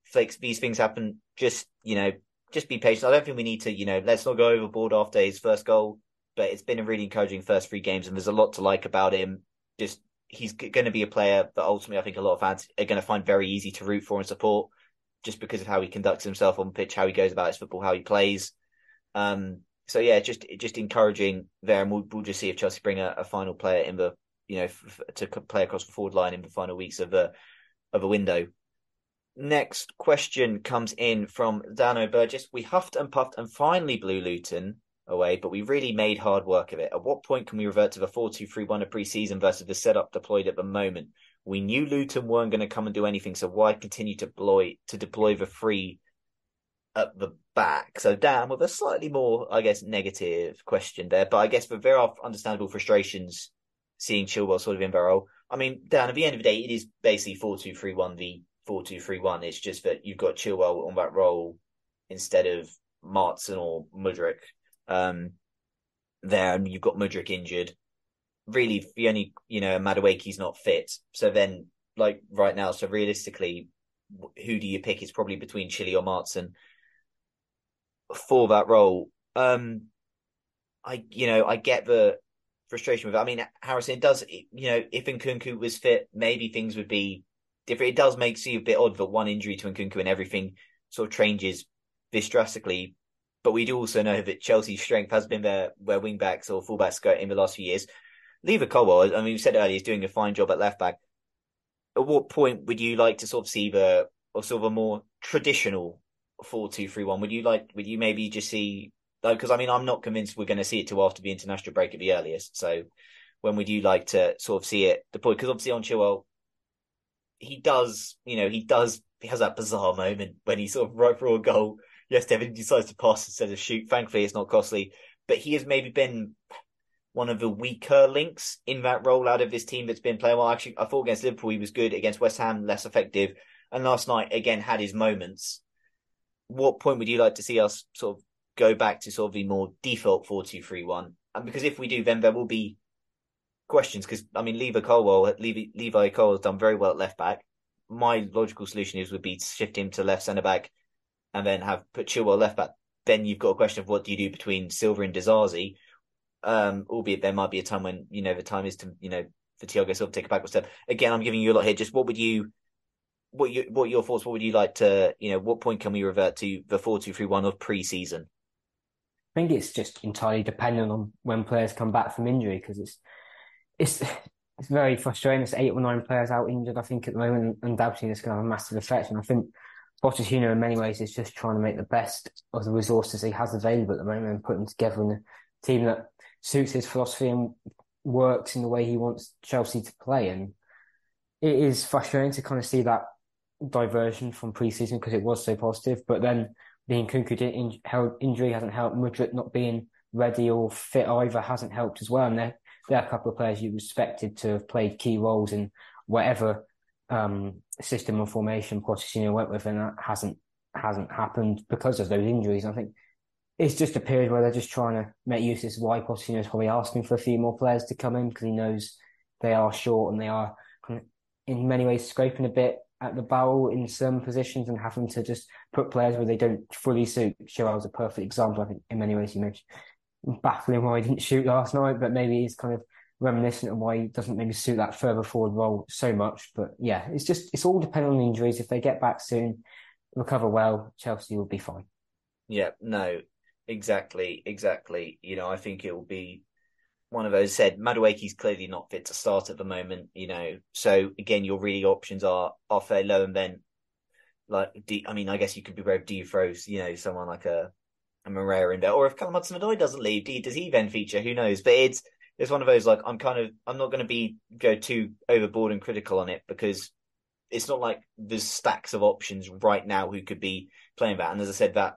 flicks. These things happen. Just, you know, just be patient. I don't think we need to, you know, let's not go overboard after his first goal. But it's been a really encouraging first three games, and there's a lot to like about him. Just he's going to be a player that ultimately I think a lot of fans are going to find very easy to root for and support just because of how he conducts himself on pitch, how he goes about his football, how he plays. Um, so yeah, just just encouraging there, and we'll, we'll just see if Chelsea bring a, a final player in the you know f- to play across the forward line in the final weeks of the of a window. Next question comes in from Dano Burgess. We huffed and puffed and finally blew Luton away, but we really made hard work of it. At what point can we revert to the 4 2 3 1 of pre season versus the setup deployed at the moment? We knew Luton weren't going to come and do anything, so why continue to deploy to deploy the free at the back? So Dan, with a slightly more, I guess, negative question there, but I guess for very understandable frustrations seeing Chilwell sort of in their role. I mean, Dan, at the end of the day, it is basically four two three one v four two three one. It's just that you've got Chilwell on that role instead of Maatsen or Mudryk um, there, and you've got Mudryk injured really the only you know Madueke's not fit. So then, like right now, so realistically, who do you pick? It's probably between Chilly or Maatsen for that role. Um, I you know I get the frustration with it. I mean, Harrison it does you know if Nkunku was fit, maybe things would be different. It does make you a bit odd that one injury to Nkunku and everything sort of changes this drastically. But we do also know that Chelsea's strength has been there where wing backs or fullbacks go in the last few years. Levi Colwill, I mean, you said earlier, he's doing a fine job at left back. At what point would you like to sort of see the or sort of a more traditional four two three one? Would you like? Would you maybe just see? Because I mean, I'm not convinced we're going to see it till after the international break at the earliest. So, when would you like to sort of see it deployed? Because obviously on Chilwell, he does, you know, he does. He has that bizarre moment when he sort of right for a goal. Yes, Devin decides to pass instead of shoot. Thankfully, it's not costly. But he has maybe been one of the weaker links in that role out of this team that's been playing well. Actually, I thought against Liverpool he was good. Against West Ham, less effective. And last night again had his moments. What point would you like to see us sort of go back to sort of the more default four two three one? And because if we do, then there will be questions. Because I mean, Levi Colwill, Levi, Levi Cole has done very well at left back. My logical solution is would be to shift him to left centre back, and then have put Chilwell left back. Then you've got a question of what do you do between Silva and Disasi um, albeit there might be a time when you know the time is to you know for Thiago Silva take a backward step. Again, I'm giving you a lot here. Just what would you, what you, what your thoughts? What would you like to, you know, what point can we revert to the four two three one of pre-season? I think it's just entirely dependent on when players come back from injury because it's it's it's very frustrating. It's eight or nine players out injured, I think, at the moment, undoubtedly it's going to have a massive effect. And I think Pochettino, in many ways, is just trying to make the best of the resources he has available at the moment and put them together in a team that suits his philosophy and works in the way he wants Chelsea to play. And it is frustrating to kind of see that diversion from pre-season because it was so positive. But then being the Nkunku injury hasn't helped. Mudryk not being ready or fit either hasn't helped as well. And there, there are a couple of players you expected to have played key roles in whatever um, system or formation Pochettino went with, and that hasn't hasn't happened because of those injuries. I think it's just a period where they're just trying to make use. Of this is why Pochettino is probably asking for a few more players to come in because he knows they are short and they are in many ways scraping a bit at the barrel in some positions and having to just put players where they don't fully suit. Chilwell's a perfect example. I think in many ways he mentioned baffling why he didn't shoot last night, but maybe he's kind of reminiscent of why he doesn't maybe suit that further forward role so much. But yeah, it's just it's all dependent on injuries. If they get back soon, recover well, Chelsea will be fine. Yeah, no, exactly, exactly. You know, I think it will be one of those said Madueke's clearly not fit to start at the moment, you know. So again, your really options are are fairly low, and then like I mean, I guess you could be brave. Do you know someone like a a Moreira in there, or if Callum Hudson-Odoi doesn't leave, do, does he then feature? Who knows? But it's it's one of those like I'm kind of I'm not going to be go too overboard and critical on it because it's not like there's stacks of options right now who could be playing that. And as I said, that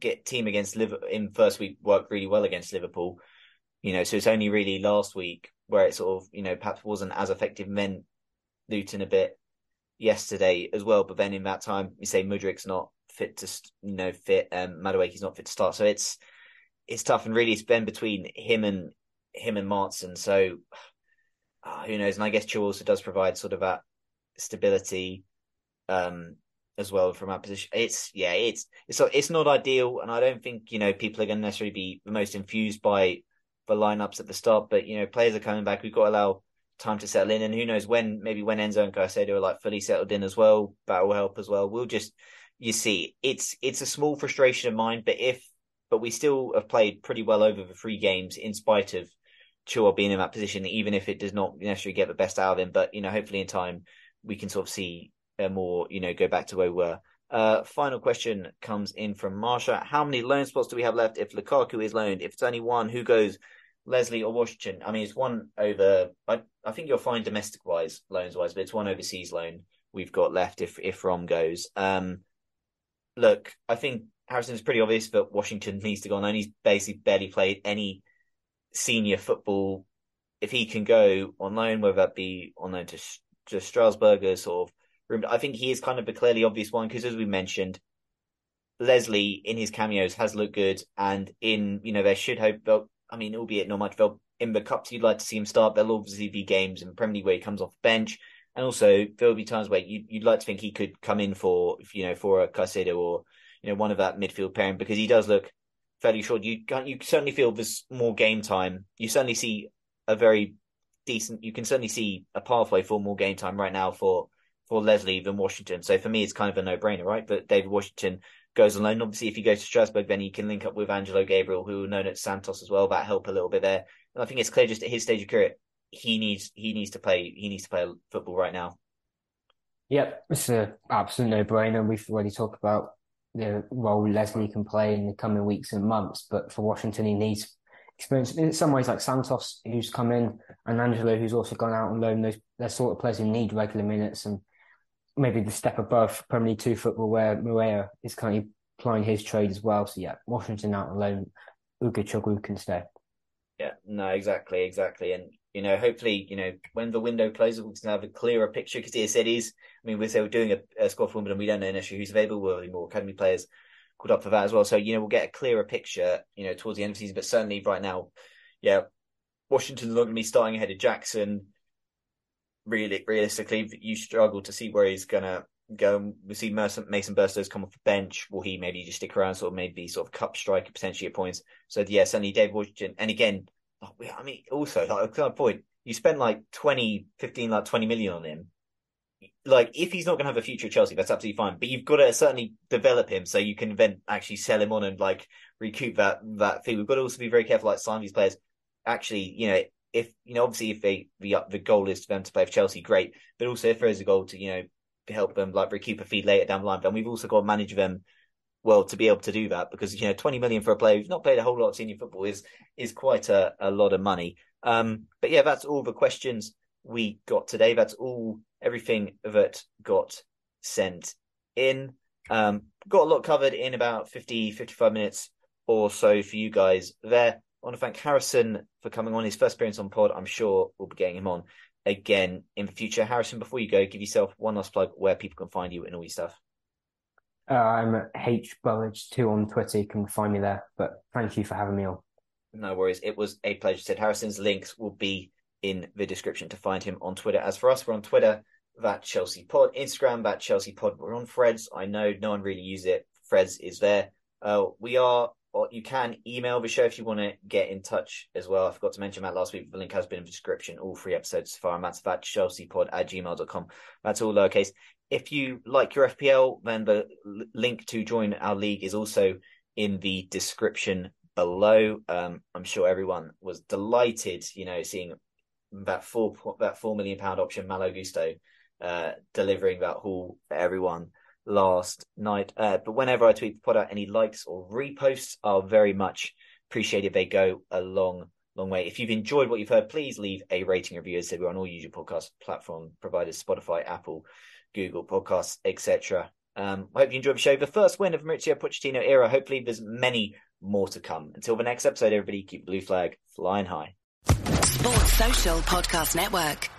get team against Liverpool in first week worked really well against Liverpool. You know, so it's only really last week where it sort of, you know, perhaps wasn't as effective. Men Luton a bit yesterday as well, but then in that time, you say Mudryk's not fit to, you know, fit. Um, Madueke's not fit to start, so it's it's tough. And really, it's been between him and him and Maatsen. So uh, who knows? And I guess Chua also does provide sort of that stability um, as well from our position. It's yeah, it's it's it's not ideal, and I don't think you know people are going to necessarily be the most infused by the lineups at the start. But you know, players are coming back. We've got to allow time to settle in, and who knows when maybe when Enzo and Caicedo are like fully settled in as well, that will help as well. We'll just you see, it's it's a small frustration of mine, but if but we still have played pretty well over the three games in spite of Chua being in that position, even if it does not necessarily get the best out of him. But you know, hopefully in time we can sort of see a more, you know, go back to where we were. Uh, final question comes in from Marsha. How many loan spots do we have left if Lukaku is loaned? If it's only one, who goes? Lesley or Washington? I mean, it's one over. I I think you'll find domestic wise, loans wise, but it's one overseas loan we've got left if if Rom goes. Um, look, I think Harrison's pretty obvious that Washington needs to go on. And he's basically barely played any senior football. If he can go on loan, whether that be on loan to to Strasbourg or sort of I think he is kind of a clearly obvious one because, as we mentioned, Lesley in his cameos has looked good, and in you know there should hope. I mean, albeit not much. In the cups, you'd like to see him start. There'll obviously be games in Premier League where he comes off the bench, and also there'll be times where you, would like to think he could come in for you know for a Caicedo or you know one of that midfield pairing because he does look fairly short. You you certainly feel there's more game time. You certainly see a very decent. You can certainly see a pathway for more game time right now for for Lesley than Washington. So for me, it's kind of a no-brainer, right? But Deivid Washington goes alone. Obviously, if he goes to Strasbourg, then he can link up with Angelo Gabriel, who known at Santos as well. That help a little bit there. And I think it's clear just at his stage of career, he needs he needs to play he needs to play football right now. Yep, it's an absolute no-brainer. We've already talked about the role Lesley can play in the coming weeks and months, but for Washington, he needs experience. In some ways, like Santos, who's come in, and Angelo, who's also gone out on loan. Those they're sort of players who need regular minutes and maybe the step above Premier League Two football, where Moreira is currently plying his trade as well. So yeah, Washington out alone, Ugochukwu can stay. Yeah, no, exactly, exactly, and you know, hopefully, you know, when the window closes, we can have a clearer picture because as said is, I mean, we say we're doing a, a squad for Wimbledon, we don't know initially who's available. We'll be more academy players called up for that as well. So you know, we'll get a clearer picture, you know, towards the end of the season. But certainly, right now, yeah, Washington's not going to be starting ahead of Jackson really realistically, you struggle to see where he's gonna go. We see Mason, Burstow's come off the bench. Will he maybe just stick around, sort of maybe sort of cup striker potentially at points? So yeah, certainly Dave Washington. And again, I mean, also like a point, you spend like 20, 15, like 20 million on him. Like, if he's not going to have a future at Chelsea, that's absolutely fine. But you've got to certainly develop him so you can then actually sell him on and like recoup that that fee. We've got to also be very careful, like sign these players. Actually, you know, if you know, obviously, if they the the goal is for them to play for Chelsea, great. But also, if there is a goal to you know help them like recoup a feed later down the line, then we've also got to manage them well to be able to do that because you know 20 million for a player who's not played a whole lot of senior football is is quite a, a lot of money. Um, but yeah, that's all the questions we got today. That's all everything that got sent in. Um, got a lot covered in about 50, 55 minutes or so for you guys there. I want to thank Harrison for coming on his first appearance on pod. I'm sure we'll be getting him on again in the future. Harrison, before you go, give yourself one last plug where people can find you and all your stuff. Uh, I'm H Burridge2 on Twitter. You can find me there. But thank you for having me on. No worries. It was a pleasure. Said Harrison's links will be in the description to find him on Twitter. As for us, we're on Twitter, that Chelsea Pod, Instagram, that Chelsea Pod. We're on Threads. I know no one really uses it. Threads is there. Uh, we are, or you can email the show if you want to get in touch as well. I forgot to mention that last week. The link has been in the description. All three episodes so far. And that's that chelseapod at gmail.com. That's all lowercase. If you like your FPL, then the link to join our league is also in the description below. Um, I'm sure everyone was delighted, you know, seeing that four that four million pound option Malo Gusto uh, delivering that haul for everyone last night. Uh, but whenever I tweet put out any likes or reposts are very much appreciated. They go a long, long way. If you've enjoyed what you've heard, please leave a rating review. As said, we're on all usual podcast platform providers, Spotify, Apple, Google Podcasts, etc. Um, I hope you enjoyed the show. The first win of Mauricio Pochettino era. Hopefully, there's many more to come. Until the next episode, everybody keep blue flag flying high. Sports Social Podcast Network.